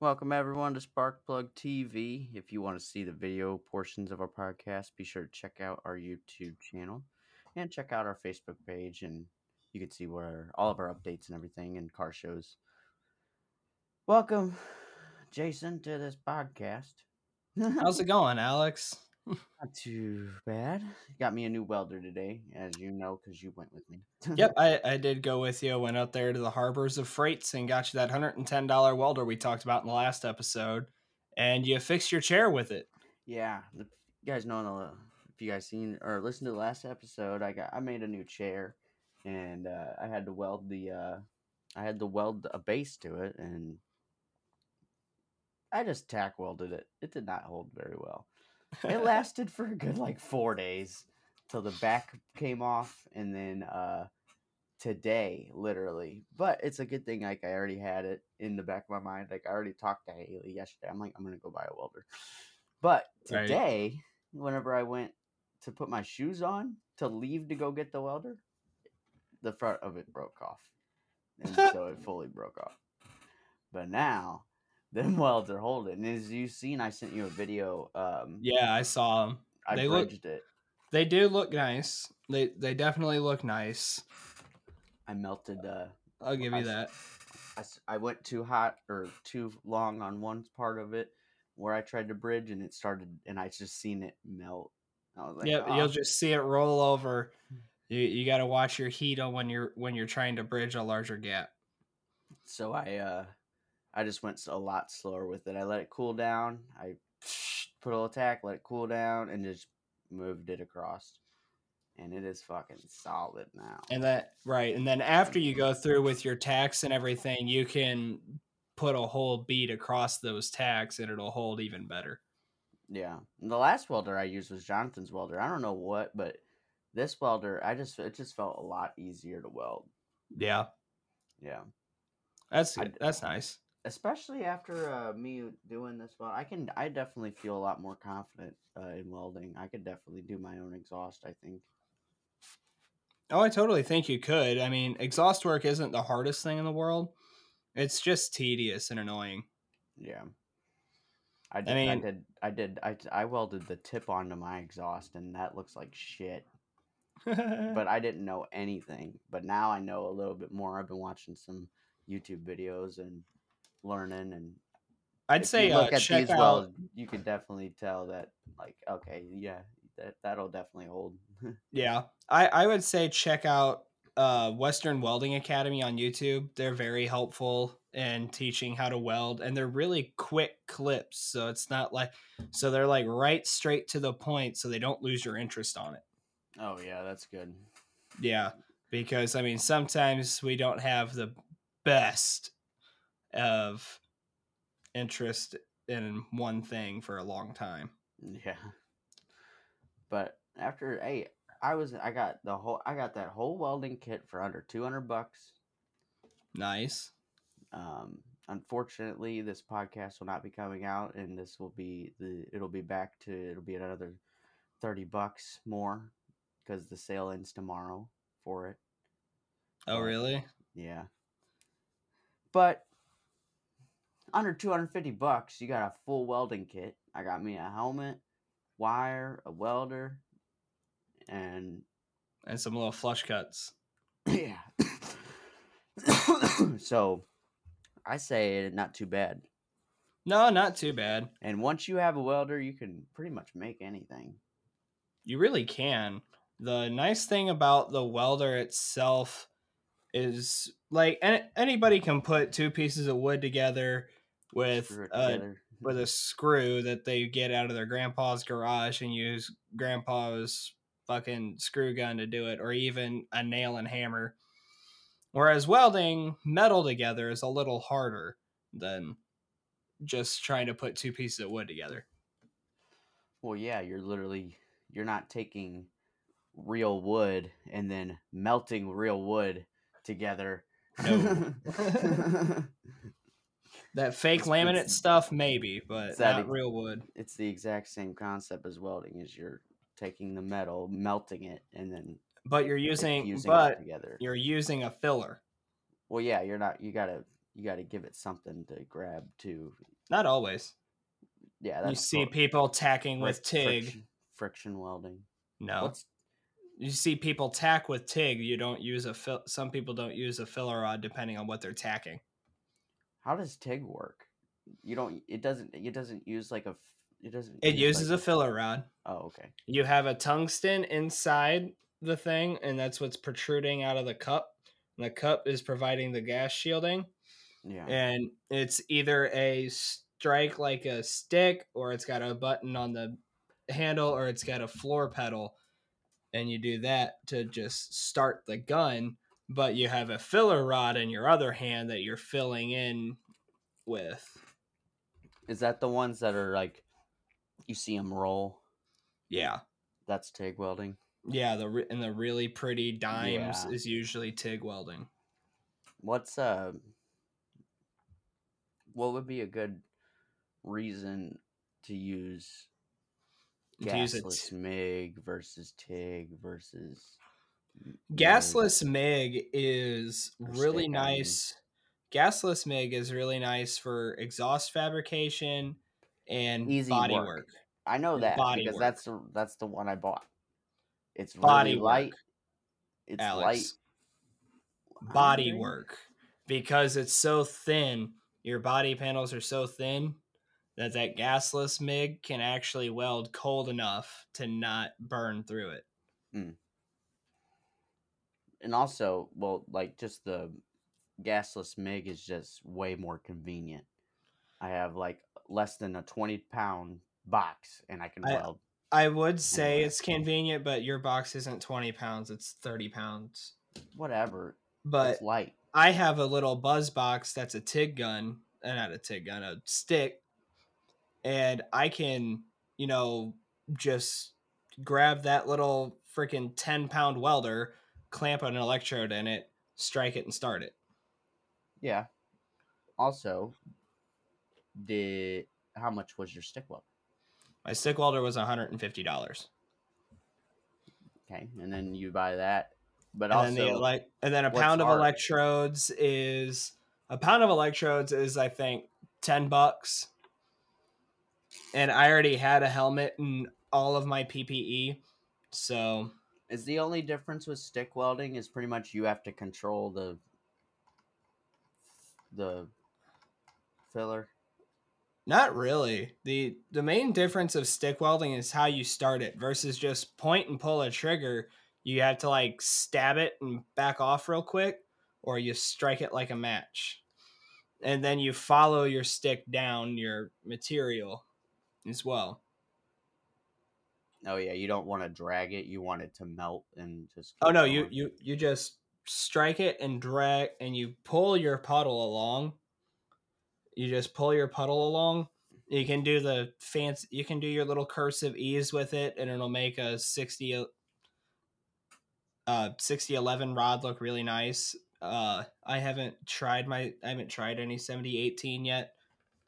Welcome everyone to Sparkplug TV. If you want to see the video portions of our podcast, be sure to check out our YouTube channel and check out our Facebook page and you can see where all of our updates and everything and car shows. Welcome, Jason, to this podcast. How's it going, Alex? Not too bad. Got me a new welder today, as you know, because you went with me. yep, I, I did go with you. I Went out there to the harbors of freights and got you that hundred and ten dollar welder we talked about in the last episode, and you fixed your chair with it. Yeah, the, you guys know the, if you guys seen or listened to the last episode, I got I made a new chair, and uh, I had to weld the uh, I had to weld a base to it, and I just tack welded it. It did not hold very well. It lasted for a good like four days till the back came off, and then uh, today, literally. But it's a good thing. Like I already had it in the back of my mind. Like I already talked to Haley yesterday. I'm like, I'm gonna go buy a welder. But Right. today, whenever I went to put my shoes on to leave to go get the welder, the front of it broke off, and so it fully broke off. But now, them welds are holding. And as you've seen, I sent you a video. Um, Yeah, I saw them. I they look- bridged it. They do look nice. They they definitely look nice. I melted. Uh, I'll give you s- that. I went too hot or too long on one part of it where I tried to bridge, and it started, and I just seen it melt. I like, yep, "Oh." you'll just see it roll over. You you got to watch your heat on when you're when you're trying to bridge a larger gap. So I uh I just went a lot slower with it. I let it cool down. I put a little tack, let it cool down, and just moved it across. And it is fucking solid now. And that right, and then after you go through with your tacks and everything, you can put a whole bead across those tacks, and it'll hold even better. Yeah. And the last welder I used was Jonathan's welder. I don't know what, but this welder, I just it just felt a lot easier to weld. Yeah, Yeah. that's I- that's nice. Especially after uh, me doing this well i can i definitely feel a lot more confident uh, in welding i could definitely do my own exhaust i think Oh, I totally think you could. I mean, exhaust work isn't the hardest thing in the world. It's just tedious and annoying. yeah i did i, mean- did i did I, I welded the tip onto my exhaust and that looks like shit but i didn't know anything but now i know a little bit more i've been watching some youtube videos and learning and I'd say you uh, look at check these out. welds you can definitely tell that like okay yeah that, that'll definitely hold Yeah, I I would say check out uh, Western Welding Academy on YouTube. They're very helpful in teaching how to weld, and they're really quick clips. So it's not like so they're like right straight to the point, so they don't lose your interest on it. oh yeah that's good Yeah, because I mean sometimes we don't have the best of interest in one thing for a long time. Yeah. But after hey, I was I got the whole I got that whole welding kit for under 200 bucks. Nice. Um unfortunately this podcast will not be coming out and this will be the it'll be back to it'll be another 30 bucks more cuz the sale ends tomorrow for it. Oh really? Yeah. But under 250 bucks, you got a full welding kit. I got me a helmet, wire, a welder, and And some little flush cuts. yeah. so I say not too bad. No, not too bad. And once you have a welder, you can pretty much make anything. You really can. The nice thing about the welder itself is like any, anybody can put two pieces of wood together with Screw it uh, with a screw that they get out of their grandpa's garage and use grandpa's fucking screw gun to do it or even a nail and hammer. Whereas welding metal together is a little harder than just trying to put two pieces of wood together. Well, yeah, you're literally you're not taking real wood and then melting real wood together. No. That fake It's- laminate it's- stuff, maybe, but that not ex- real wood. it's the exact same concept as welding. Is you're taking the metal, melting it, and then But you're using, fusing it but together. you're using a filler. Well, yeah, you're not. You gotta you got to give it something to grab to. Not always. Yeah, You see what- people tacking with TIG. friction, friction welding. No. What's you see people tack with TIG. You don't use a fill. Some people don't use a filler rod depending on what they're tacking. How does TIG work? You don't. It doesn't. It doesn't use like a. It doesn't. It use, uses like a filler rod. Oh, okay. You have a tungsten inside the thing, and that's what's protruding out of the cup. And the cup is providing the gas shielding, Yeah. and it's either a strike like a stick, or it's got a button on the handle, or it's got a floor pedal. And you do that to just start the gun, but you have a filler rod in your other hand that you're filling in with. Is that the ones that are like, you see them roll? Yeah. That's TIG welding. Yeah, the and the really pretty dimes Yeah. is usually TIG welding. What's uh? What would be a good reason to use To use gasless MIG versus TIG versus? Gasless MIG is really stick, I mean. nice. Gasless MIG is really nice for exhaust fabrication and Easy body work. work. I know that body because work. that's the that's the one I bought. It's Body really light. It's Alex. light. Body work. Because it's so thin, your body panels are so thin that that gasless MIG can actually weld cold enough to not burn through it. Hmm. And also, well, like just the gasless MIG is just way more convenient. I have like less than a twenty pound box, and I can I- weld. I would say it's convenient, but your box isn't 20 pounds, it's 30 pounds. Whatever. But it's light. I have a little buzz box that's a TIG gun, uh, not a TIG gun, a stick, and I can, you know, just grab that little freaking 10 pound welder, clamp an electrode in it, strike it, and start it. Yeah. Also, did how much was your stick welder? My stick welder was $150. Okay, and then you buy that, but and also then the and then a pound of hard? electrodes is a pound of electrodes is I think 10 bucks. And I already had a helmet and all of my PPE. So is the only difference with stick welding is pretty much you have to control the the filler. not really. The the main difference of stick welding is how you start it versus just point and pull a trigger. You have to like stab it and back off real quick or you strike it like a match. And then you follow your stick down your material as well. Oh yeah, you don't want to drag it. You want it to melt and just. Oh no, you going. you you just strike it and drag and you pull your puddle along. You just pull your puddle along. You can do the fancy you can do your little cursive ease with it and it'll make a 60 uh 60 11 rod look really nice. Uh I haven't tried my I haven't tried any 70 18 yet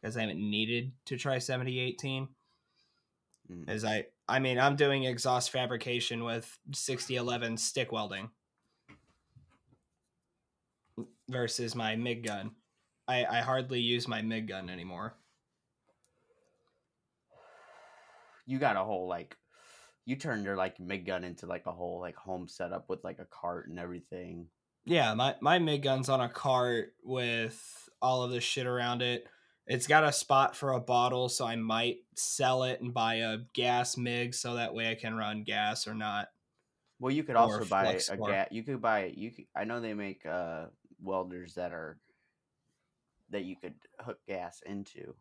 because I haven't needed to try 70 18 Mm. as I I mean I'm doing exhaust fabrication with 6011 stick welding versus my MIG gun. I, I hardly use my MIG gun anymore. You got a whole like, you turned your like MIG gun into like a whole like home setup with like a cart and everything. Yeah, my, my MIG gun's on a cart with all of this shit around it. It's got a spot for a bottle, so I might sell it and buy a gas MIG so that way I can run gas or not. Well, you could also buy a gas. You could buy it. you. Could, I know they make uh welders that are that you could hook gas into,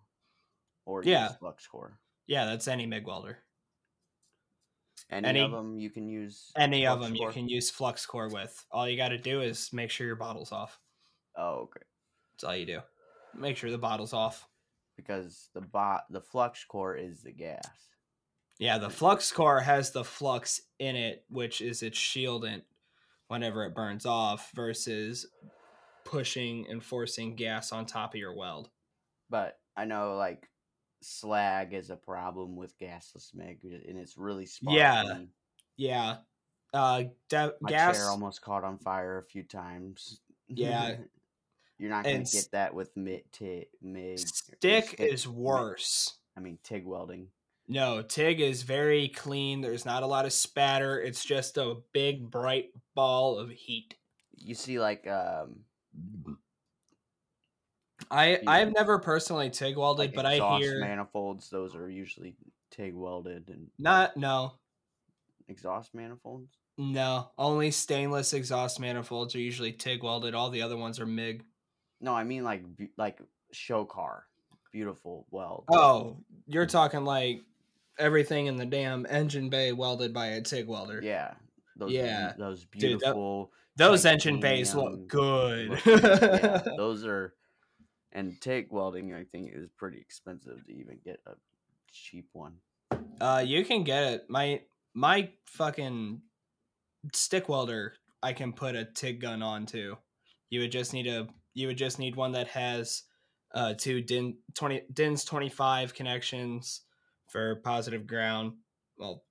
or Yeah. use flux core. Yeah, that's any MIG welder. Any, Any- of them you can use. Any of them you can use flux core with. All you got to do is make sure your bottle's off. Oh, okay. That's all you do. Make sure the bottle's off. Because the bot the flux core is the gas. Yeah, the flux core has the flux in it, which is its shieldant whenever it burns off, versus pushing and forcing gas on top of your weld. But I know like slag is a problem with gasless MIG, and it's really sparky. Yeah, Yeah. Uh, da- My gas. chair almost caught on fire a few times. Yeah. You're not gonna get that with MIG. T- MIG or Stick is worse. I mean TIG welding. No, TIG is very clean. There's not a lot of spatter. It's just a big bright ball of heat. You see, like um, I I've never personally TIG welded, like but I hear manifolds. Those are usually TIG welded and not no exhaust manifolds. no only stainless exhaust manifolds are usually TIG welded. All the other ones are MIG. No, I mean like like show car, beautiful weld. Oh, you're talking like everything in the damn engine bay welded by a TIG welder. yeah, those Yeah. those Dude, that- beautiful. Those engine bays look good. yeah, those are, and TIG welding I think is pretty expensive to even get a cheap one. Uh, you can get it. My my fucking stick welder, I can put a TIG gun on too. You would just need a you would just need one that has uh two DIN twenty DINS twenty five connections for positive ground. Well,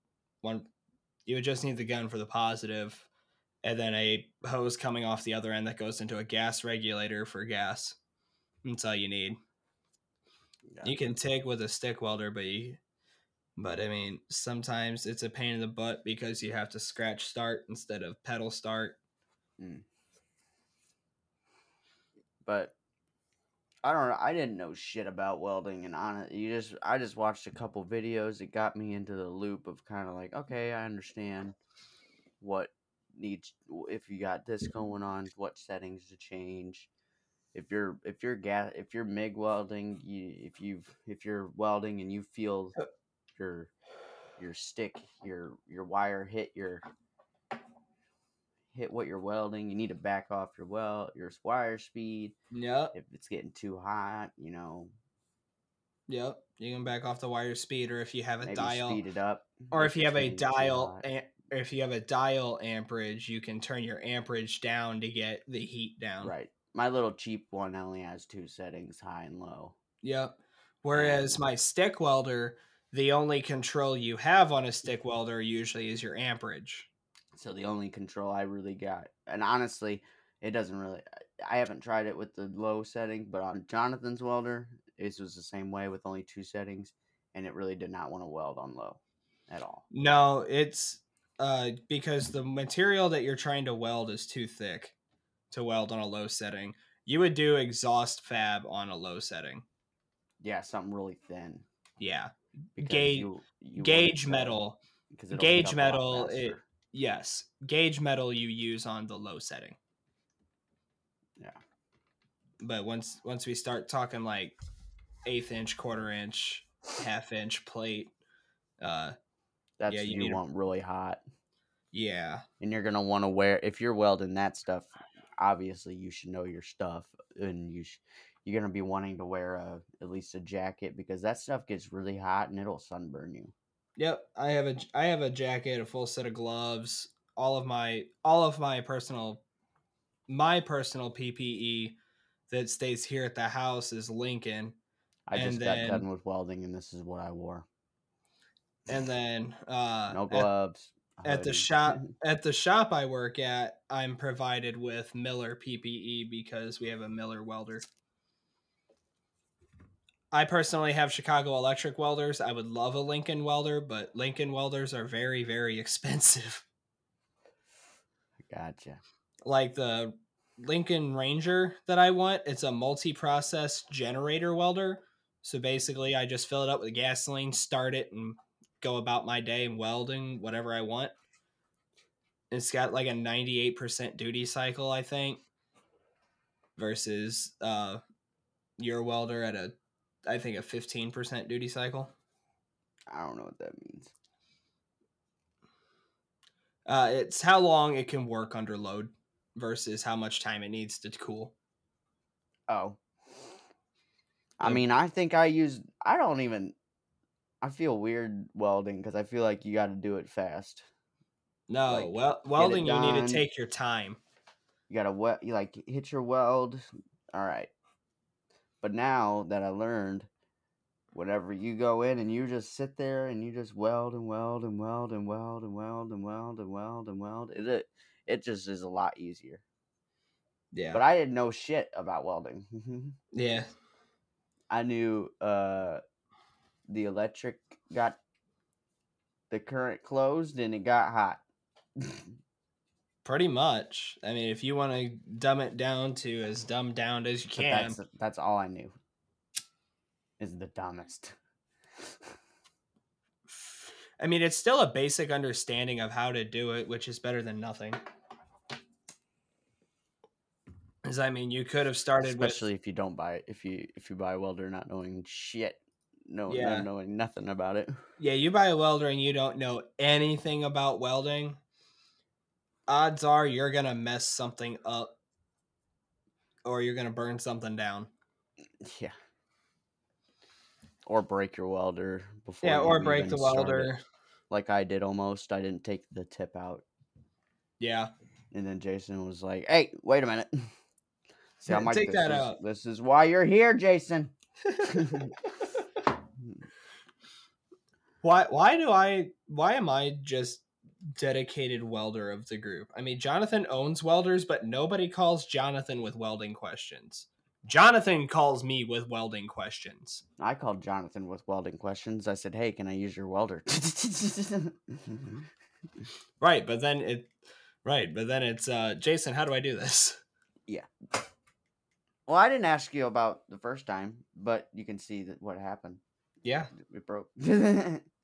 one you would just need the gun for the positive, and then a hose coming off the other end that goes into a gas regulator for gas. That's all you need. You can take with a stick welder, but you, but I mean, sometimes it's a pain in the butt because you have to scratch start instead of pedal start. But I don't know. I didn't know shit about welding, and on it, you just I just watched a couple videos. It got me into the loop of kind of like, okay, I understand what needs if you got this going on, what settings to change. If you're if you're gas if you're MIG welding, you if you've if you're welding and you feel your your stick your your wire hit your hit what you're welding, you need to back off your weld your wire speed Yep, if it's getting too hot, you know, yep. You can back off the wire speed, or if you have a dial, speed it up. or if you have a dial, am- if you have a dial amperage, you can turn your amperage down to get the heat down. right. My little cheap one only has two settings, high and low. Yep. Whereas Um, my stick welder, the only control you have on a stick welder usually is your amperage. So the only control I really got, and honestly, it doesn't really. I haven't tried it with the low setting, but on Jonathan's welder, it was the same way with only two settings, and it really did not want to weld on low at all. No, it's uh because the material that you're trying to weld is too thick to weld on a low setting. You would do exhaust fab on a low setting. Yeah, something really thin. Yeah. because Gauge- you- you Gauge metal. 'cause Gauge up a lot metal it. Yes. Gauge metal you use on the low setting. Yeah. But once once we start talking like eighth inch, quarter inch, half inch plate, uh That's Yeah, you you, need a- want really hot, yeah. and you're gonna want to wear. If you're welding that stuff, obviously you should know your stuff, and you sh- you're gonna be wanting to wear a at least a jacket because that stuff gets really hot and it'll sunburn you. Yep, I have a I have a jacket, a full set of gloves, all of my all of my personal my personal PPE that stays here at the house is Lincoln, I And just then- got done with welding, and this is what I wore. and then uh, No gloves. a at the shop at the shop I work at, I'm provided with Miller PPE because we have a Miller welder. I personally have Chicago Electric welders. I would love a Lincoln welder, but Lincoln welders are very very expensive. Gotcha. Like the Lincoln Ranger that I want, it's a multi-process generator welder. So basically, I just fill it up with gasoline, start it, and go about my day welding whatever I want. It's got like a 98% duty cycle, I think, versus uh, your welder at a, I think, a 15% duty cycle. I don't know what that means. Uh, it's how long it can work under load versus how much time it needs to cool. Oh. I mean, I think I use. I don't even. I feel weird welding because I feel like you got to do it fast. No, Like, well, welding you need to take your time. You got to wet. You like hit your weld. All right. But now that I learned, whenever you go in and you just sit there and you just weld and weld and weld and weld and weld and weld and weld and weld, it it, it just is a lot easier. Yeah. but I didn't know shit about welding. yeah. I knew uh, the electric got the current closed and it got hot. Pretty much. I mean, if you want to dumb it down to as dumbed down as you can. that's that's all I knew. Is the dumbest. I mean, it's still a basic understanding of how to do it, which is better than nothing. Because I mean, you could have started Especially if you don't buy it if you if you buy a welder not knowing shit. No, Yeah. not knowing nothing about it. yeah, you buy a welder and you don't know anything about welding. Odds are you're gonna mess something up, or you're gonna burn something down. Yeah. Or break your welder before. Yeah, or break the it, welder. Like I did almost. I didn't take the tip out. Yeah, And then Jason was like, "Hey, wait a minute." See, I'm like, Take that is, out. This is why you're here, Jason. why? Why do I? Why am I just dedicated welder of the group? I mean, Jonathan owns welders, but nobody calls Jonathan with welding questions. Jonathan calls me with welding questions. I called Jonathan with welding questions. I said, "Hey, can I use your welder?" Right, but then it. Right, but then it's uh, Jason. How do I do this? Yeah. Well, I didn't ask you about the first time, but you can see that what happened. Yeah, It broke.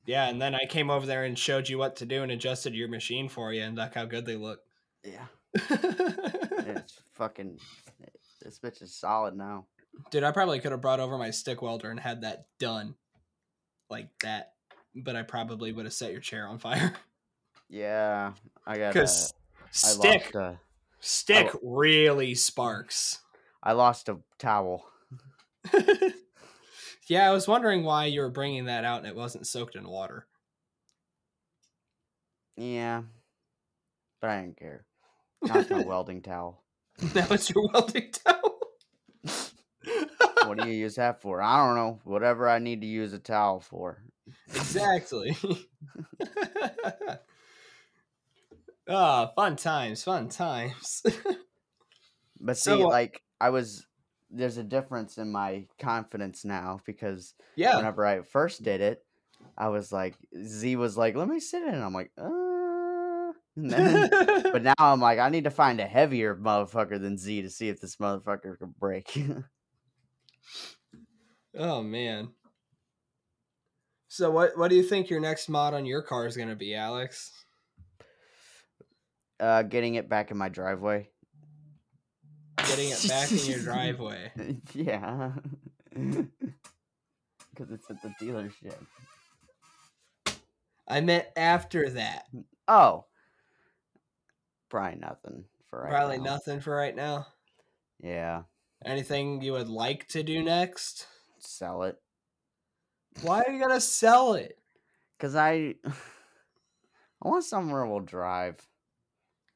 yeah, and then I came over there and showed you what to do and adjusted your machine for you, and look how good they look. Yeah. it's fucking. This bitch is solid now. Dude, I probably could have brought over my stick welder and had that done like that, but I probably would have set your chair on fire. Yeah, I got. Because I stick, a. stick oh. really sparks. I lost a towel. yeah, I was wondering why you were bringing that out and it wasn't soaked in water. Yeah, but I didn't care. Now it's my welding towel. Now it's your welding towel. What do you use that for? I don't know. Whatever I need to use a towel for. exactly. Ah, fun times, fun times. But see, uh, like I was, there's a difference in my confidence now because yeah. whenever I first did it, I was like, Z was like, "Let me sit in," it." I'm like, uh. then- but now I'm like, I need to find a heavier motherfucker than Z to see if this motherfucker can break. oh man. So what what do you think your next mod on your car is gonna be, Alex? uh, getting it back in my driveway. Getting it back in your driveway. yeah, because it's at the dealership. I meant after that. Oh, probably nothing for right Probably now. nothing for right now. Yeah, Anything you would like to do next? sell it Why are you gonna sell it? because I I want somewhere we'll drive.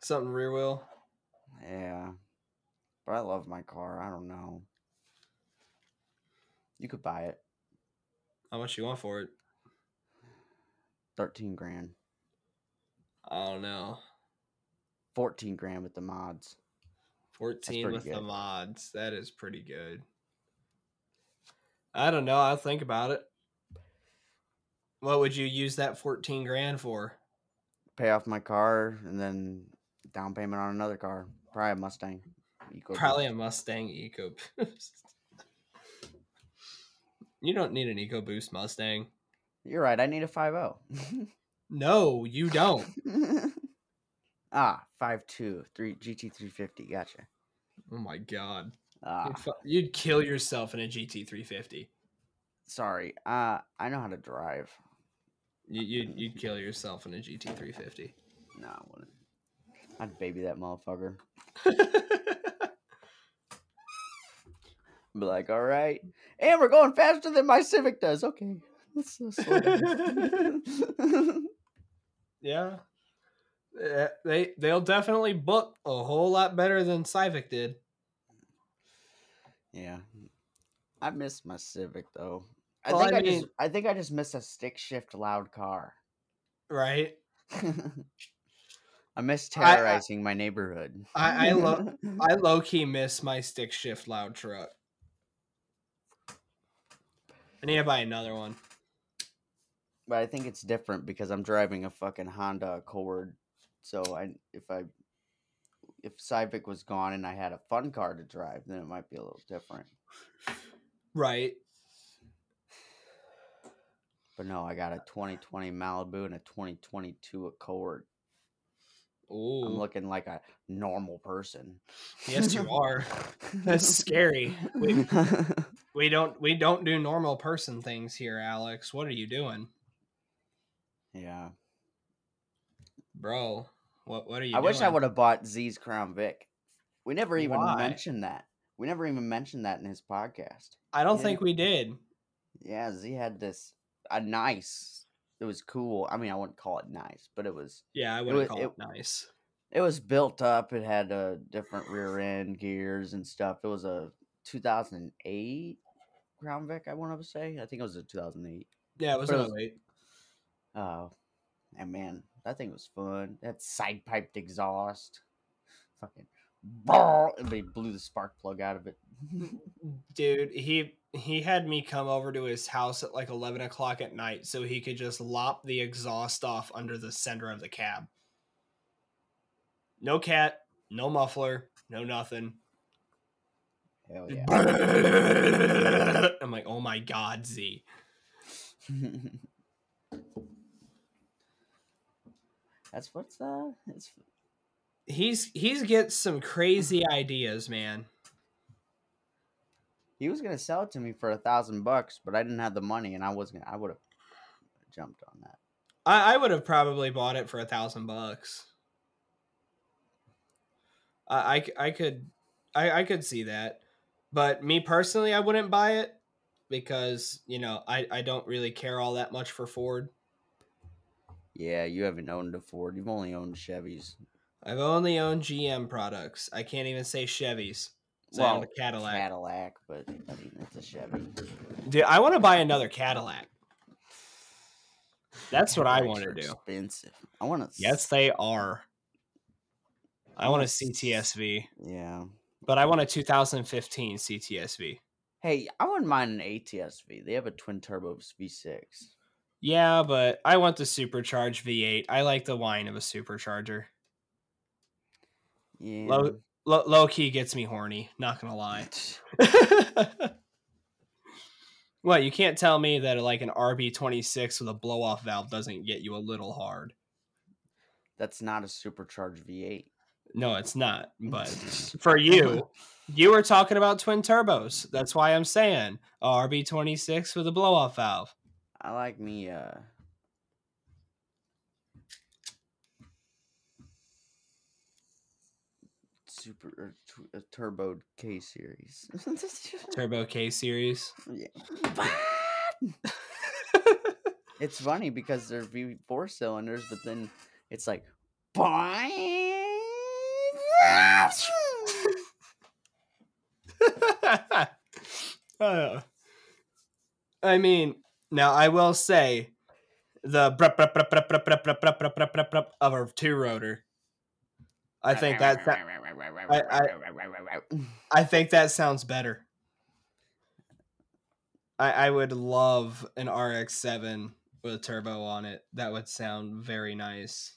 Something rear wheel. Yeah, but I love my car. I don't know. You could buy it, How much you want for it? thirteen grand, I don't know. fourteen grand with the mods. 14 pretty with the mods. That is pretty good. I don't know. I'll think about it. What would you use that 14 grand for? Pay off my car and then down payment on another car. Probably a Mustang. Eco Probably a Mustang EcoBoost. you don't need an EcoBoost Mustang. You're right. I need a five zero. No, you don't. ah, five two three three fifty. Gotcha. Oh my god. Ah, You'd, fu- you'd kill yourself in a GT350. sorry. Uh, I know how to drive. You, you'd, you'd kill yourself in a GT350. No, I wouldn't. I'd baby that motherfucker. Be like, all right, and we're going faster than my Civic does. Okay, let's slow down. yeah. Eh, They they'll definitely book a whole lot better than Civic did. yeah, I miss my Civic though. I Well, think I I, just, I think I just miss a stick shift loud car. Right? I miss I- I- terrorizing my neighborhood. I- I lo- I low key miss my stick shift loud truck. I need to buy another one. but I think it's different because I'm driving a fucking Honda Accord. So I if I if Civic was gone and I had a fun car to drive, then it might be a little different. Right. But no, I got a 2020 Malibu and a 2022 Accord. I'm looking like a normal person. Yes, you are. That's scary. We, we don't we don't do normal person things here, Alex. What are you doing, yeah. bro? What what are you? I wish I would have bought Z's Crown Vic. We never even Why? mentioned that. We never even mentioned that in his podcast. I don't Yeah. think we did. Yeah, Z had this a nice. It was cool. I mean, I wouldn't call it nice, but it was Yeah, I wouldn't call it, it- nice. it was built up. It had a different rear end gears and stuff. It was a 2008 Crown Vic. I want to say. I think it was a 2008. Yeah, it was but it an was- 08. Uh, and man, that thing was fun. That side piped exhaust, fucking, brrr, and they blew the spark plug out of it. Dude, he he had me come over to his house at like eleven o'clock at night so he could just lop the exhaust off under the center of the cab. No cat, no muffler, no nothing. Hell yeah. I'm like, oh my god, Z. That's what's uh. He's he's get some crazy ideas, man. He was gonna sell it to me for a thousand bucks, but I didn't have the money, and I was gonna. I would have jumped on that. I, I would have probably bought it for a thousand bucks. I, I could I, I could see that, but me personally, I wouldn't buy it because you know I, I don't really care all that much for Ford. Yeah, you haven't owned a Ford. You've only owned Chevys. I've only owned GM products. I can't even say Chevys. So I own Well, a Cadillac. Cadillac, but I mean it's a Chevy. Dude, I want to buy another Cadillac. That's what I want to do. Expensive. I want to. Yes, they are. I want a CTSV, Yeah. but I want a 2015 CTSV. Hey, I wouldn't mind an ATSV. They have a twin turbo V6. Yeah, but I want the supercharged V8. I like the whine of a supercharger. Yeah. Low, low, low key gets me horny. Not gonna lie. what you can't tell me that like an RB26 with a blow off valve doesn't get you a little hard. That's not a supercharged V8. No, it's not. But for you, you were talking about twin turbos. That's why I'm saying RB26 with a blow off valve. I like me uh super or tw- turbo K series. Turbo K series. yeah. it's funny because they're V4 cylinders, but then it's like Uh, I mean, now I will say the brup, brup, brup, brup, brup, brup, brup, brup, brup, brup, brup, brup of a two rotor. I think that, that I think that sounds better. I I would love an RX-7 with a turbo on it. That would sound very nice.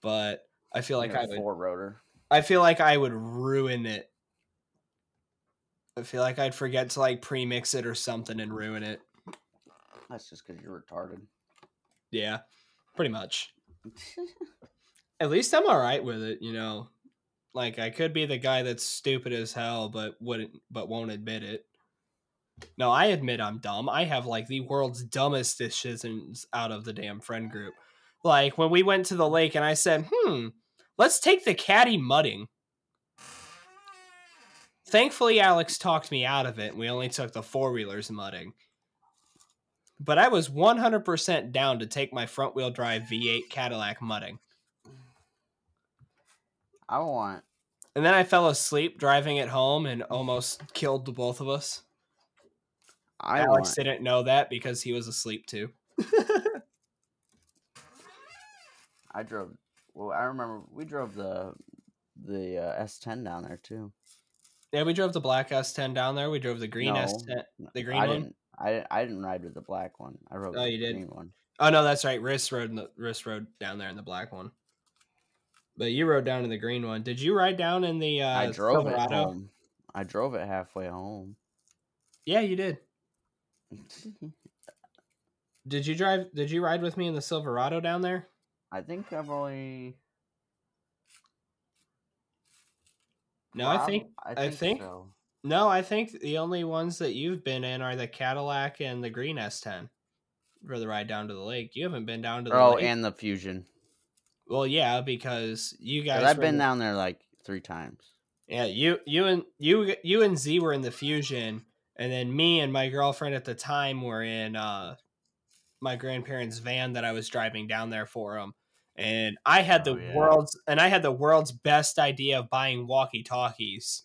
But I feel like I would four rotor. I feel like I would ruin it. I feel like I'd forget to like pre-mix it or something and ruin it. That's just because you're retarded. Yeah, pretty much. At least I'm all right with it, you know. Like I could be the guy that's stupid as hell, but wouldn't, but won't admit it. No, I admit I'm dumb. I have like the world's dumbest decisions out of the damn friend group. Like when we went to the lake and I said, "Hmm, let's take the caddy mudding." Thankfully, Alex talked me out of it. and We only took the four wheelers mudding. But I was 100% down to take my front wheel drive V8 Cadillac mudding. I want. And then I fell asleep driving it home and almost killed the both of us. I Alex want. didn't know that because he was asleep too. I drove Well, I remember we drove the the uh, S10 down there too. Yeah, we drove the black S10 down there. We drove the green No, S10. The green I one? didn't. I I didn't ride with the black one. I rode Oh, you the did? green one. Oh no, that's right. Wrist rode the wrist rode down there in the black one. But you rode down in the green one. Did you ride down in the uh, I drove it Silverado? home. I drove it halfway home. Yeah, you did. Did you drive? Did you ride with me in the Silverado down there? I think I've only. No, I prob- think I think- so. no. I think the only ones that you've been in are the Cadillac and the green S10 for the ride down to the lake. You haven't been down to the Oh, lake. and the Fusion. Well, yeah, because you guys. I've were been down there like three times. Yeah, you you and you you and Z were in the fusion, and then me and my girlfriend at the time were in uh my grandparents' van that I was driving down there for them. And I had the Oh, yeah. world's and I had the world's best idea of buying walkie-talkies.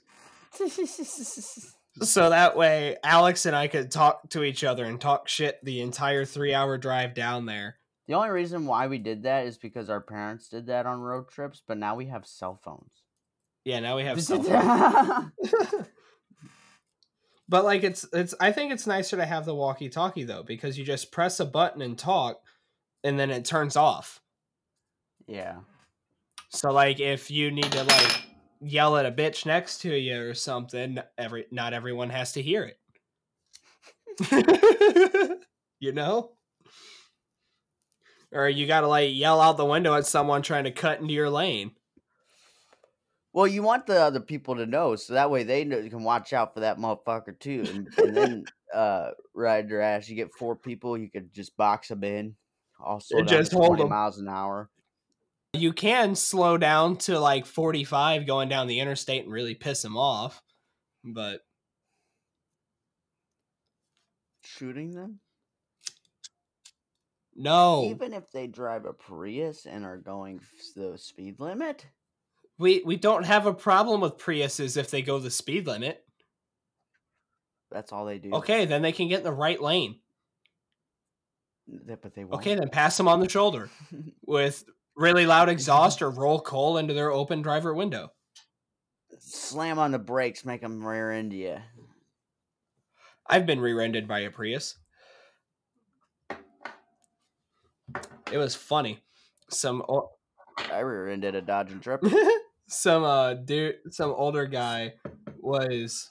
So that way Alex and I could talk to each other and talk shit the entire 3-hour drive down there. The only reason why we did that is because our parents did that on road trips, but now we have cell phones. Yeah, now we have cell phones. But like it's it's I think it's nicer to have the walkie-talkie though because you just press a button and talk and then it turns off. yeah. So like if you need to like yell at a bitch next to you or something, every not everyone has to hear it. you know? Or you got to like yell out the window at someone trying to cut into your lane. Well, you want the other people to know, so that way they know, can watch out for that motherfucker too, and, and then uh, ride your ass. You get four people, you could just box them in, also just hold 'em. miles an hour. You can slow down to like 45 going down the interstate and really piss them off. But Shooting them, no. even if they drive a Prius and are going the speed limit. We we don't have a problem with Priuses if they go the speed limit. That's all they do. Okay, then they can get in the right lane. But they won't. Okay, then pass them on the shoulder with really loud exhaust or roll coal into their open driver window. Slam on the brakes, make them rear end you. I've been rear-ended by a Prius. It was funny. Some o- I rear ended a Dodge Intrepid. some uh dude some older guy was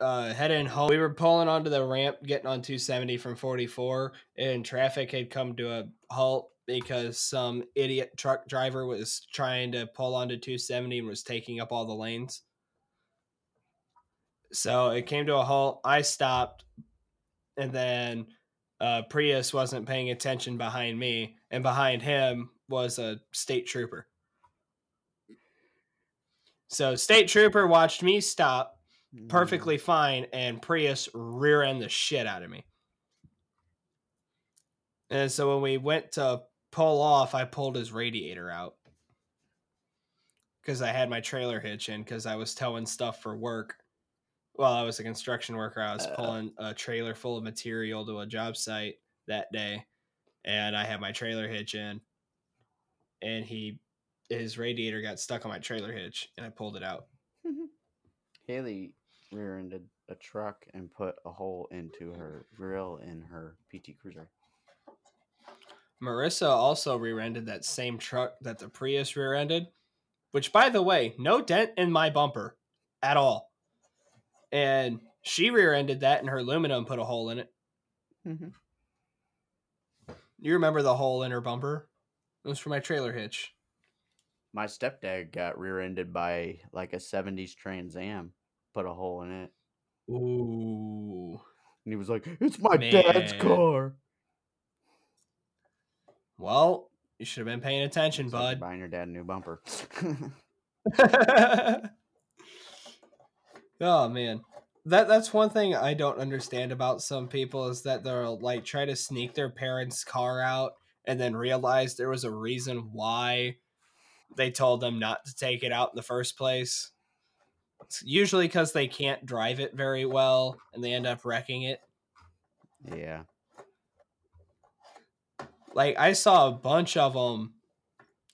uh heading home we were pulling onto the ramp getting on 270 from 44 and traffic had come to a halt because some idiot truck driver was trying to pull onto 270 and was taking up all the lanes so it came to a halt i stopped and then uh prius wasn't paying attention behind me and behind him was a state trooper so state trooper watched me stop Mm. perfectly fine, and Prius rear end the shit out of me. And so when we went to pull off, I pulled his radiator out because I had my trailer hitch in because I was towing stuff for work. While I was a construction worker, I was Uh. pulling a trailer full of material to a job site that day, and I had my trailer hitch in, and he his radiator got stuck on my trailer hitch, and I pulled it out. Haley rear ended a truck and put a hole into her grill in her PT Cruiser. Marissa also rear-ended that same truck that the Prius rear-ended, which, by the way, no dent in my bumper at all. And she rear-ended that, and her aluminum put a hole in it. Mm-hmm. You remember the hole in her bumper? It was for my trailer hitch. My stepdad got rear ended by like a 70s Trans Am, put a hole in it. Ooh. And he was like, It's my dad's car. Well, you should have been paying attention, It's like bud. buying your dad a new bumper. oh man. That that's one thing I don't understand about some people is that they'll like try to sneak their parents' car out and then realize there was a reason why they told them not to take it out in the first place. It's usually because they can't drive it very well and they end up wrecking it. yeah. Like I saw a bunch of them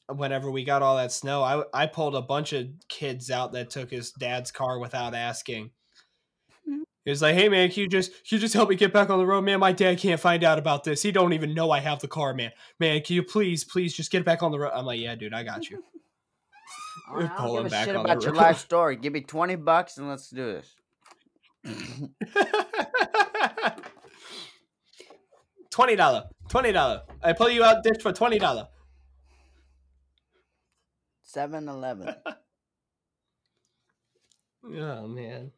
whenever we got all that snow, I I pulled a bunch of kids out that took his dad's car without asking. He was like, "Hey man, can you just can you just help me get back on the road, man? My dad can't find out about this. He don't even know I have the car, man. Man, can you please, please just get back on the road?" I'm like, "Yeah, dude, I got you." I don't Pull him give a back shit on the about your road. life story. Give me twenty bucks and let's do this. twenty dollar, twenty dollar. I pull you out ditch for twenty dollar. 7-Eleven. Oh man.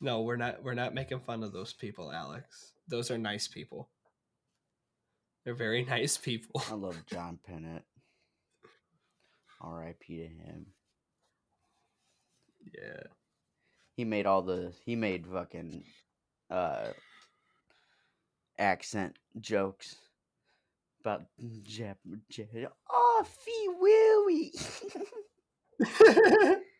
No, we're not we're not making fun of those people, Alex. Those are nice people. They're very nice people. I love John Pinette. R.I.P. to him. Yeah. He made all the he made fucking uh accent jokes about Jap. Jap oh, Fee Willie.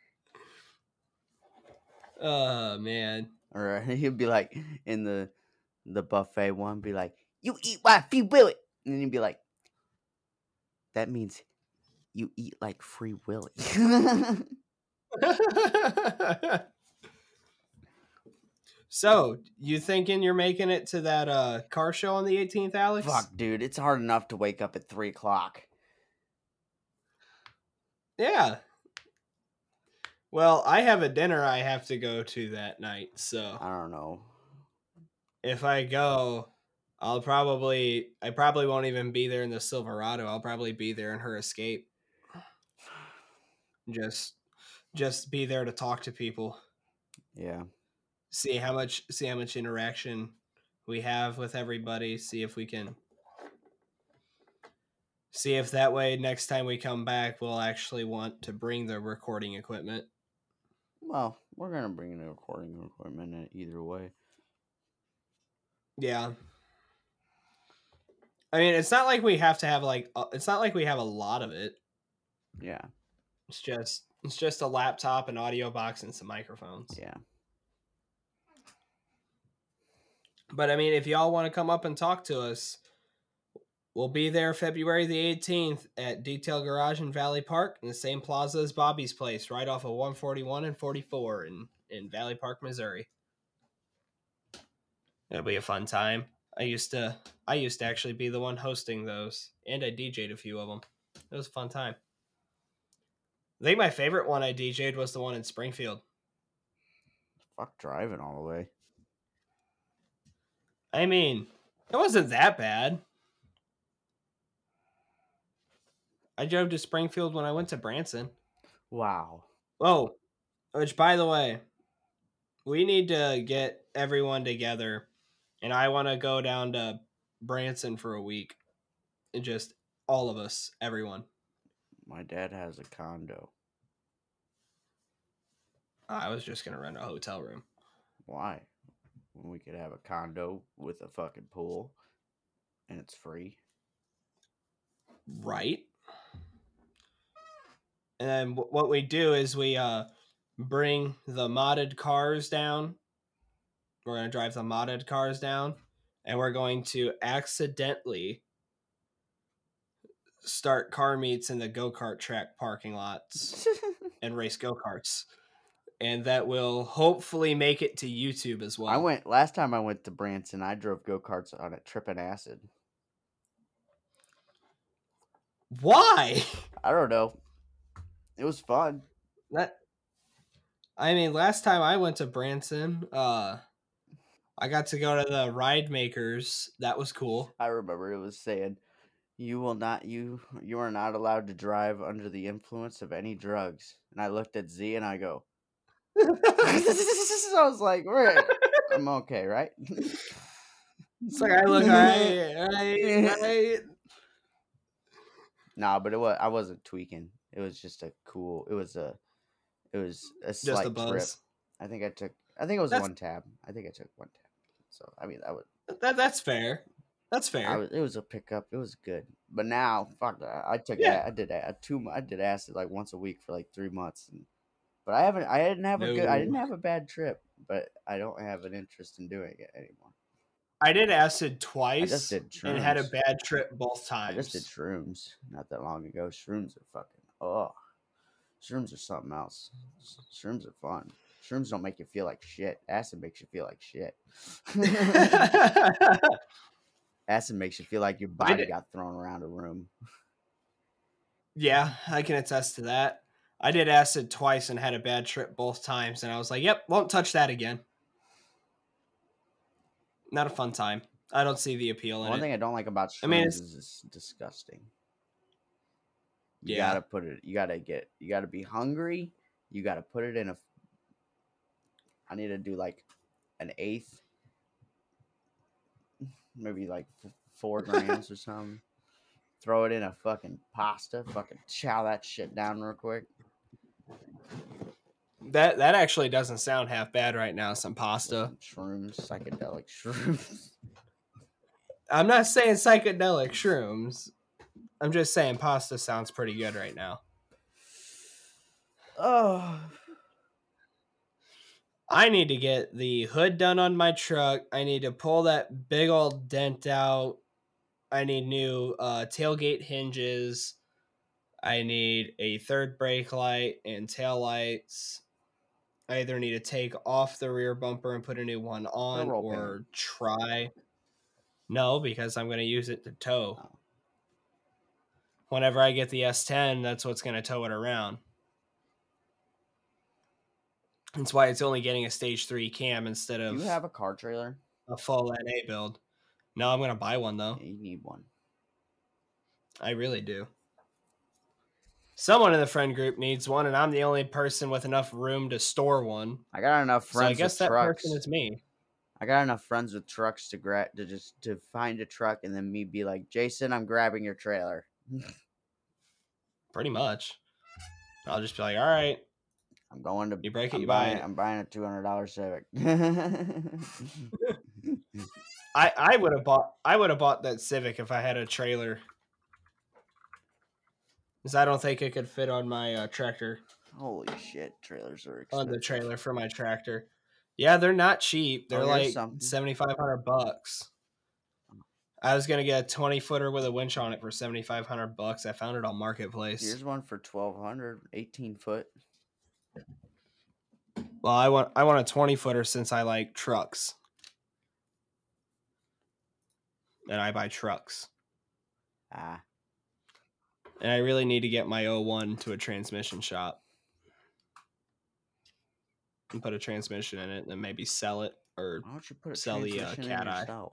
oh man. or he'd be like in the the buffet one, be like, "You eat like Free Willy," and then he'd be like, "That means you eat like Free Willy." so, you thinking you're making it to that uh car show on the 18th, Alex? Fuck, dude, it's hard enough to wake up at three o'clock. Yeah. Well, I have a dinner I have to go to that night, so I don't know. if I go, I'll probably I probably won't even be there in the Silverado. I'll probably be there in her Escape. Just just be there to talk to people, Yeah, see how much see how much interaction we have with everybody, see if we can see if that way next time we come back we'll actually want to bring the recording equipment. Well, we're gonna bring in the recording equipment in either way. Yeah. I mean, it's not like we have to have like uh, it's not like we have a lot of it. Yeah, It's just it's just a laptop, an audio box, and some microphones. yeah. But I mean, if y'all want to come up and talk to us, we'll be there February the 18th at Detail Garage in Valley Park in the same plaza as Bobby's place, right off of 141 and 44 in in Valley Park, Missouri. It'll be a fun time. I used to I used to actually be the one hosting those, and I DJ'd a few of them. It was a fun time. I think my favorite one I DJ'd was the one in Springfield. Fuck driving all the way. I mean, it wasn't that bad. I drove to Springfield when I went to Branson. Wow. Oh, which by the way, we need to get everyone together, and I want to go down to Branson for a week, and just all of us, everyone. My dad has a condo. I was just gonna rent a hotel room. Why? We could have a condo with a fucking pool and it's free. right? And then what we do is we uh bring the modded cars down. We're gonna drive the modded cars down, and we're going to accidentally start car meets in the go kart track parking lots and race go karts, and that will hopefully make it to YouTube as well. I went last time I went to Branson, I drove go karts on a tripping acid. Why? I don't know. It was fun. That I mean, last time I went to Branson, uh I got to go to the ride makers. That was cool. I remember it was saying you will not you you are not allowed to drive under the influence of any drugs. And I looked at Z and I go I was like, right. I'm okay, right? It's like I look right, right, right. Nah, but it was I wasn't tweaking. It was just a cool. It was a. It was a Just slight a trip. I think I took. I think it was That's- one tab. I think I took one tab. So I mean that was. That that's fair. That's fair. I was. It was a pickup. It was good. But now, fuck that. I took. Yeah. Yeah. I did a two. I did acid like once a week for like three months. And, but I haven't. I didn't have a good. I didn't have a bad trip. But I don't have an interest in doing it anymore. I did acid I twice just did shrooms. and had a bad trip both I times. just did shrooms not that long ago. Shrooms are fucking oh, shrooms are something else. Shrooms are fun. Shrooms don't make you feel like shit. Acid makes you feel like shit. Acid makes you feel like your body got thrown around a room. yeah, I can attest to that. I did acid twice and had a bad trip both times, and I was like, "Yep, won't touch that again." Not a fun time. I don't see the appeal in One it. thing I don't like about shrooms I mean, it's- is it's disgusting. You Yeah. gotta put it. You gotta get. You gotta be hungry. You gotta put it in a. I need to do like an eighth, maybe like f- four grams or something. Throw it in a fucking pasta. Fucking chow that shit down real quick. That that actually doesn't sound half bad right now. Some pasta. shrooms, psychedelic shrooms. I'm not saying psychedelic shrooms. I'm just saying pasta sounds pretty good right now. Oh, I need to get the hood done on my truck. I need to pull that big old dent out. I need new uh, tailgate hinges. I need a third brake light and tail lights. I either need to take off the rear bumper and put a new one on roll pan. or try. No, because I'm going to use it to tow. Oh. Whenever I get the S10, that's what's going to tow it around. That's why it's only getting a stage three cam instead do of you have a car trailer? a full NA build. No, I'm gonna buy one though. Yeah, you need one. I really do. Someone in the friend group needs one, and I'm the only person with enough room to store one. I got enough friends. So I guess that trucks. person is me. I got enough friends with trucks to grab to just to find a truck and then me be like, Jason, I'm grabbing your trailer. Pretty much. I'll just be like, all right, I'm going to you break it, I'm you buy buying, it. I'm buying a two hundred dollar Civic. I I would have bought I would have bought that Civic if I had a trailer. Because I don't think it could fit on my uh, tractor Holy shit, trailers are on the trailer for my tractor. Yeah, they're not cheap. They're Oh, like seventy five hundred bucks. I was gonna get a twenty footer with a winch on it for seventy five hundred bucks. I found it on Marketplace. Here's one for 1200, 18 foot. Well, I want I want a twenty footer since I like trucks, and I buy trucks, Ah, and I really need to get my 01 to a transmission shop and put a transmission in it, and then maybe sell it or why don't you put a Sell the, uh, cat eye. yourself?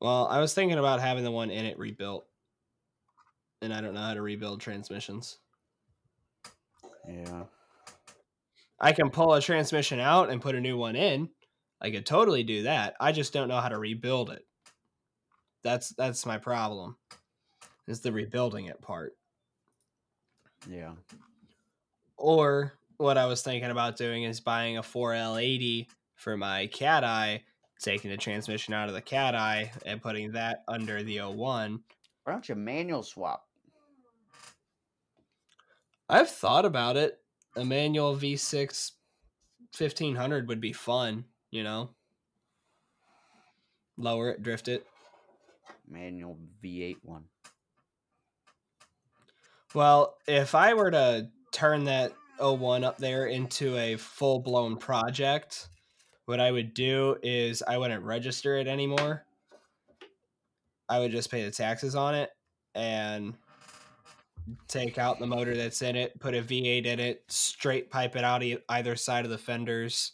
Well, I was thinking about having the one in it rebuilt, and I don't know how to rebuild transmissions. Yeah. I can pull a transmission out and put a new one in. I could totally do that. I just don't know how to rebuild it. That's that's my problem. Is the rebuilding it part. Yeah. Or what I was thinking about doing is buying a 4L80 for my cat eye, taking the transmission out of the cat eye and putting that under the 01. Why don't you manual swap? I've thought about it. A manual V6 1500 would be fun, you know. Lower it, drift it. Manual V8 one. Well, if I were to turn that 01 up there into a full blown project, what I would do is I wouldn't register it anymore. I would just pay the taxes on it and take out the motor that's in it, put a V8 in it, straight pipe it out either side of the fenders,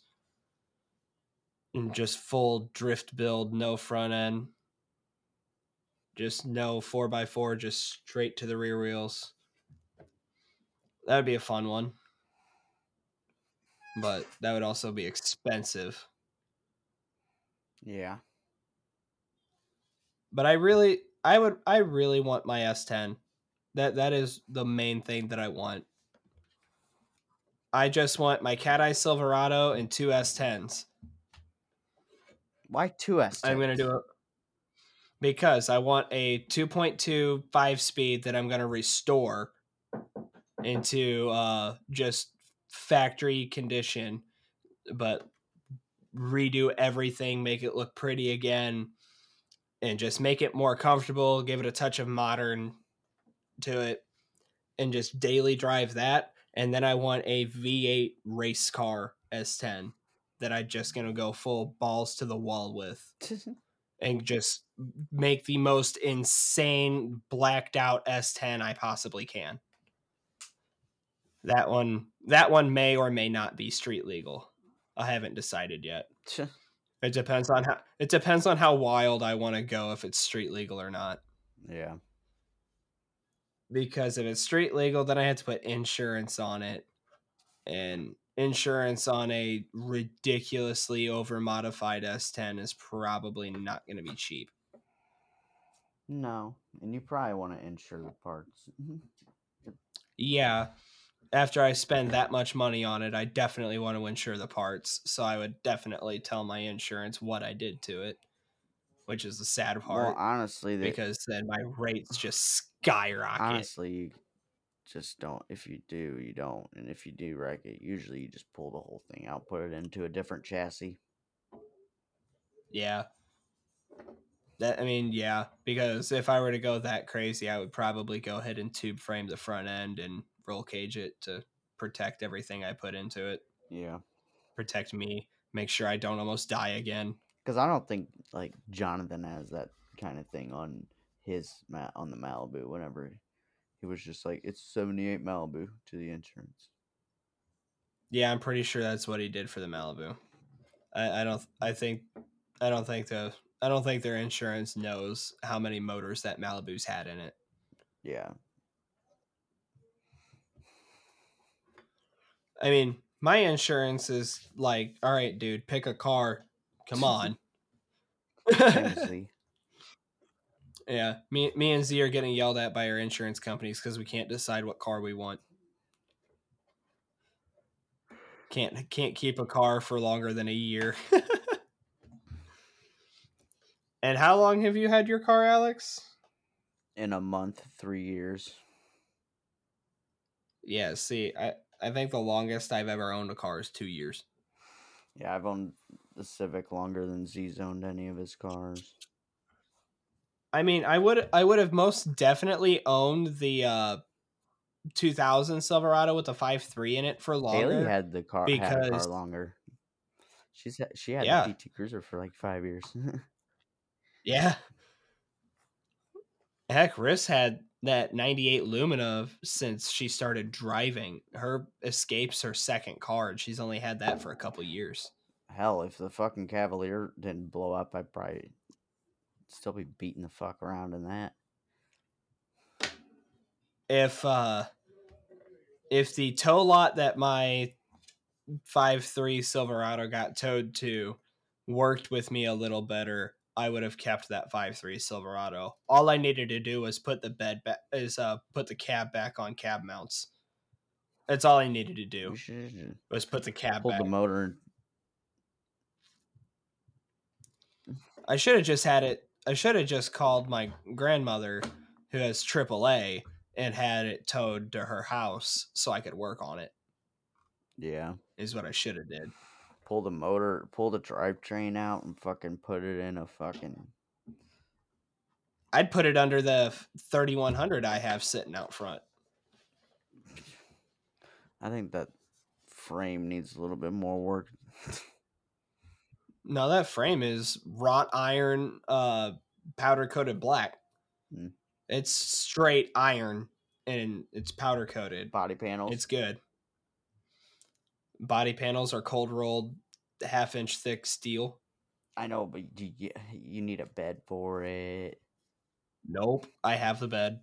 and just full drift build, no front end. Just no 4x4, just straight to the rear wheels. That would be a fun one. But that would also be expensive. Yeah. But I really I would I really want my S10. That that is the main thing that I want. I just want my Cat Eye Silverado and two S10s. Why two S10s? I'm gonna do it because I want a 2.2 five speed that I'm gonna restore into uh, just factory condition, but redo everything, make it look pretty again, and just make it more comfortable, give it a touch of modern to it, and just daily drive that. And then I want a V8 race car S10 that I'm just gonna go full balls to the wall with and just make the most insane blacked out S10 I possibly can. That one that one may or may not be street legal. I haven't decided yet. It depends on how it depends on how wild I want to go if it's street legal or not. yeah. Because if it's street legal, then I have to put insurance on it. And insurance on a ridiculously over modified S10 is probably not going to be cheap. No. And you probably want to insure the parts. Yeah. After I spend that much money on it, I definitely want to insure the parts. So I would definitely tell my insurance what I did to it, which is the sad part. well, honestly, they, because then my rates just skyrocket. honestly, you just don't. If you do, you don't. And if you do wreck it, usually you just pull the whole thing out, put it into a different chassis. Yeah. That I mean, yeah, because if I were to go that crazy, I would probably go ahead and tube frame the front end and roll cage it to protect everything I put into it, Yeah. protect me, make sure I don't almost die again. Because I don't think like Jonathan has that kind of thing on his mat on the Malibu. Whenever he was just like, "It's seventy eight Malibu" to the insurance. Yeah, I'm pretty sure that's what he did for the Malibu. I, I don't I think I don't think the I don't think their insurance knows how many motors that Malibu's had in it. Yeah. I mean, my insurance is like, all right, dude, pick a car. Come on. Yeah, me, me and Z are getting yelled at by our insurance companies because we can't decide what car we want. Can't can't keep a car for longer than a year. and how long have you had your car, Alex? In a month, three years. Yeah, see, I, I think the longest I've ever owned a car is two years. Yeah, I've owned the Civic longer than Z's owned any of his cars. I mean, I would I would have most definitely owned the uh 2000 Silverado with the 5.3 in it for longer. Haley had the car had a car because- longer. She's had, she had Yeah. the PT Cruiser for like five years. Yeah. Heck, Riss had that 98 Lumina since she started driving. Her Escape's her second car, and she's only had that for a couple years. Hell, if the fucking Cavalier didn't blow up, I'd probably still be beating the fuck around in that. If uh if the tow lot that my 5.3 Silverado got towed to worked with me a little better, I would have kept that five three Silverado. All I needed to do was put the bed back is uh put the cab back on cab mounts. That's all I needed to do was put the cab pull the motor. I should have just had it. I should have just called my grandmother, who has AAA, and had it towed to her house so I could work on it. Yeah, Is what I should have did. Pull the motor, pull the drivetrain out, and fucking put it in a fucking. I'd put it under the 3100 I have sitting out front. I think that frame needs a little bit more work. No, that frame is wrought iron, uh, powder coated black. Hmm. It's straight iron and it's powder coated. Body panels. It's good. Body panels are cold rolled, half inch thick steel. I know, but you you- need a bed for it. Nope. I have the bed.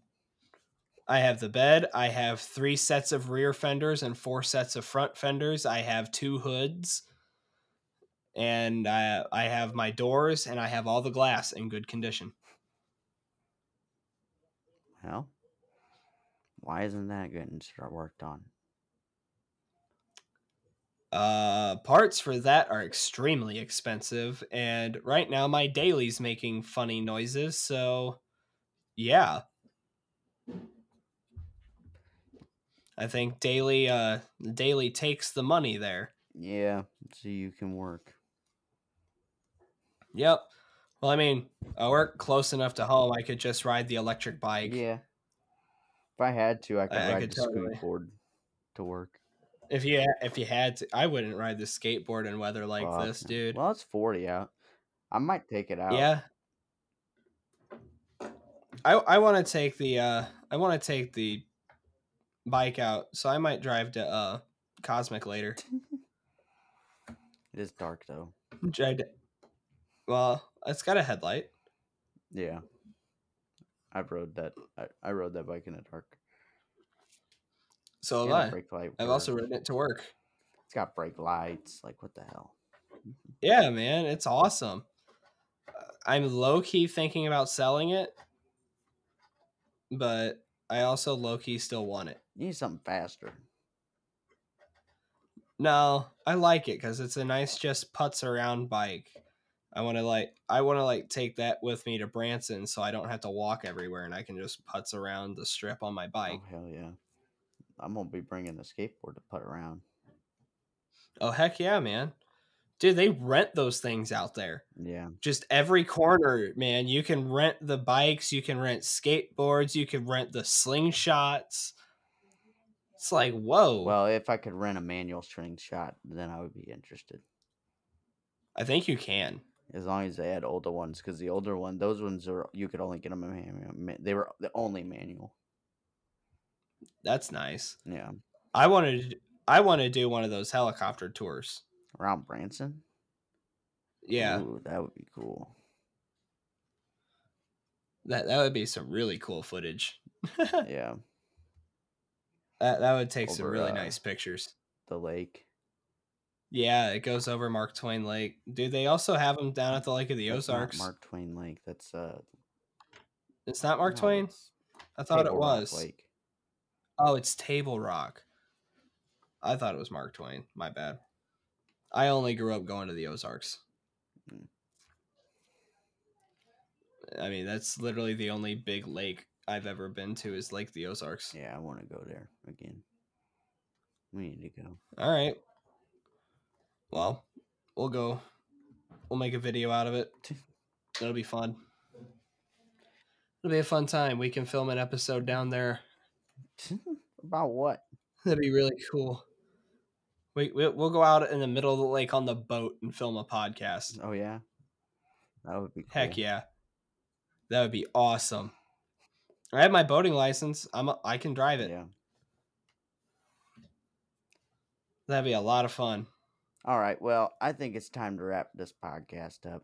I have the bed. I have three sets of rear fenders and four sets of front fenders. I have two hoods. And I I have my doors and I have all the glass in good condition. Well, why isn't that getting worked on? Uh parts for that are extremely expensive and right now my daily's making funny noises, so yeah. I think daily uh daily takes the money there. Yeah, so you can work. Yep. Well, I mean, I work close enough to home. I could just ride the electric bike. Yeah. If I had to, I could I- I ride could the totally. skateboard to work. If you if you had to, I wouldn't ride the skateboard in weather like this, dude. Well, it's 40 out. I might take it out. Yeah. I I want to take the uh I want to take the bike out, so I might drive to uh Cosmic later. It is dark though. Drive to- well, it's got a headlight. Yeah. I've rode that. I, I rode that bike in the dark. So have I. brake light I've also ridden it to work. It's got brake lights. Like what the hell? Yeah, man, it's awesome. I'm low key thinking about selling it, but I also low key still want it. You need something faster. No, I like it because it's a nice, just putz around bike. I want to like, I want to like take that with me to Branson, so I don't have to walk everywhere, and I can just putz around the strip on my oh, bike. Oh hell yeah! I'm gonna be bringing the skateboard to put around. Oh heck yeah, man, dude! They rent those things out there. Yeah. just every corner, man. You can rent the bikes, you can rent skateboards, you can rent the slingshots. It's like, whoa. Well, if I could rent a manual slingshot, then I would be interested. I think you can. As long as they had older ones, because the older one, those ones are you could only get them in manual. They were the only manual. That's nice. Yeah. I wanted I want to do one of those helicopter tours. Around Branson. Yeah. Ooh, that would be cool. That that would be some really cool footage. yeah. That that would take some really uh, nice pictures. The lake. Yeah, it goes over Mark Twain Lake. Do they also have them down at the Lake of the That's Ozarks. Mark Twain Lake. That's uh. it's not Mark no, Twain. I thought it Table Rock was. Lake. Oh, it's Table Rock. I thought it was Mark Twain. My bad. I only grew up going to the Ozarks. Mm. I mean, that's literally the only big lake I've ever been to is Lake the Ozarks. Yeah, I want to go there again. We need to go. All right. Well, we'll go. We'll make a video out of it. It'll be fun. It'll be a fun time. We can film an episode down there. About what? That'd be really cool. We, we we'll go out in the middle of the lake on the boat and film a podcast. Oh yeah. That would be cool. Heck yeah, that would be awesome. I have my boating license. I'm a, I can drive it. Yeah. That'd be a lot of fun. All right. Well, I think it's time to wrap this podcast up.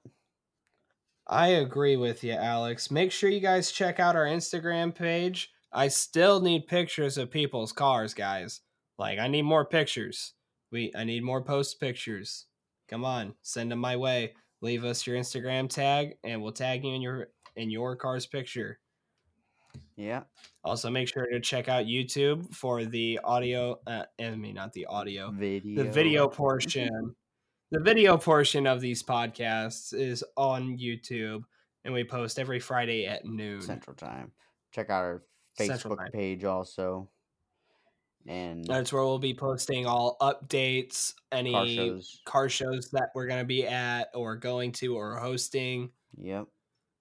I agree with you, Alex. Make sure you guys check out our Instagram page. I still need pictures of people's cars, guys. Like I need more pictures. We I need more post pictures. Come on, send them my way. Leave us your Instagram tag, and we'll tag you in your in your car's picture. Yeah. Also, make sure to check out YouTube for the audio. Uh, I mean, not the audio. Video. The video portion. the video portion of these podcasts is on YouTube, and we post every Friday at noon. Central Time. Check out our Facebook Time. page also. And That's where we'll be posting all updates, any car shows. car shows that we're going to be at, or going to, or hosting. Yep.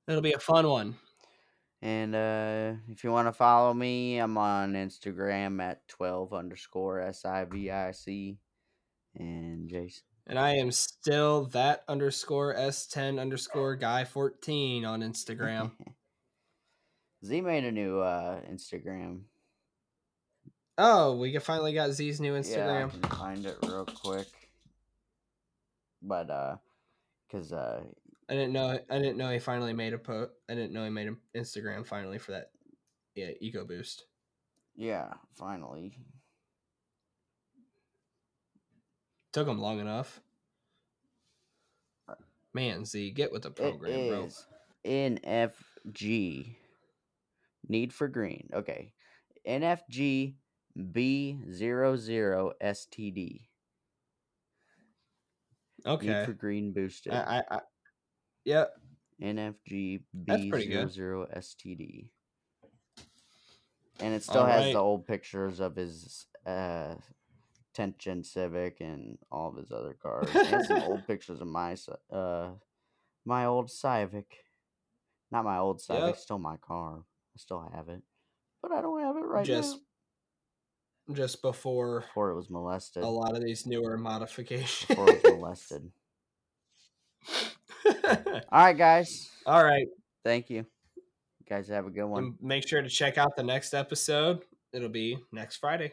It'll be a fun one. And uh, if you want to follow me, I'm on Instagram at 12 underscore S I V I C. And Jason. And I am still that underscore S10 underscore guy 14 on Instagram. Z made a new uh, Instagram. oh, we finally got Z's new Instagram. Yeah, I can find it real quick. But uh, cause uh, I didn't know. I didn't know he finally made a post. I didn't know he made an Instagram finally for that. Yeah, Eco Boost. yeah, finally. Took him long enough. Man, Z, get with the program, bro. NFG. Need for green. Okay. NFG B00 STD. Okay. Need for green boosted. I, I, I, yeah. NFG That's pretty good. B00 STD. And it still has Alright. the old pictures of his uh Tension Civic and all of his other cars. and some old pictures of my uh my old Civic. Not my old Civic, Yep. still my car. I still have it, but I don't have it right just now. just before Before it was molested. a lot of these newer modifications. Before it was molested. All right, guys. All right. Thank you. You guys have a good one. And make sure to check out the next episode. It'll be next Friday.